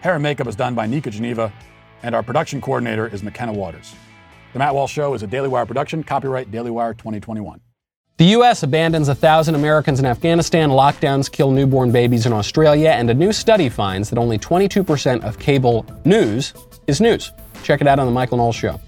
Hair and makeup is done by Nika Geneva. And our production coordinator is McKenna Waters. The Matt Walsh Show is a Daily Wire production, copyright Daily Wire 2021. The U.S. abandons a thousand Americans in Afghanistan, lockdowns kill newborn babies in Australia, and a new study finds that only 22% of cable news is news. Check it out on The Michael Knowles Show.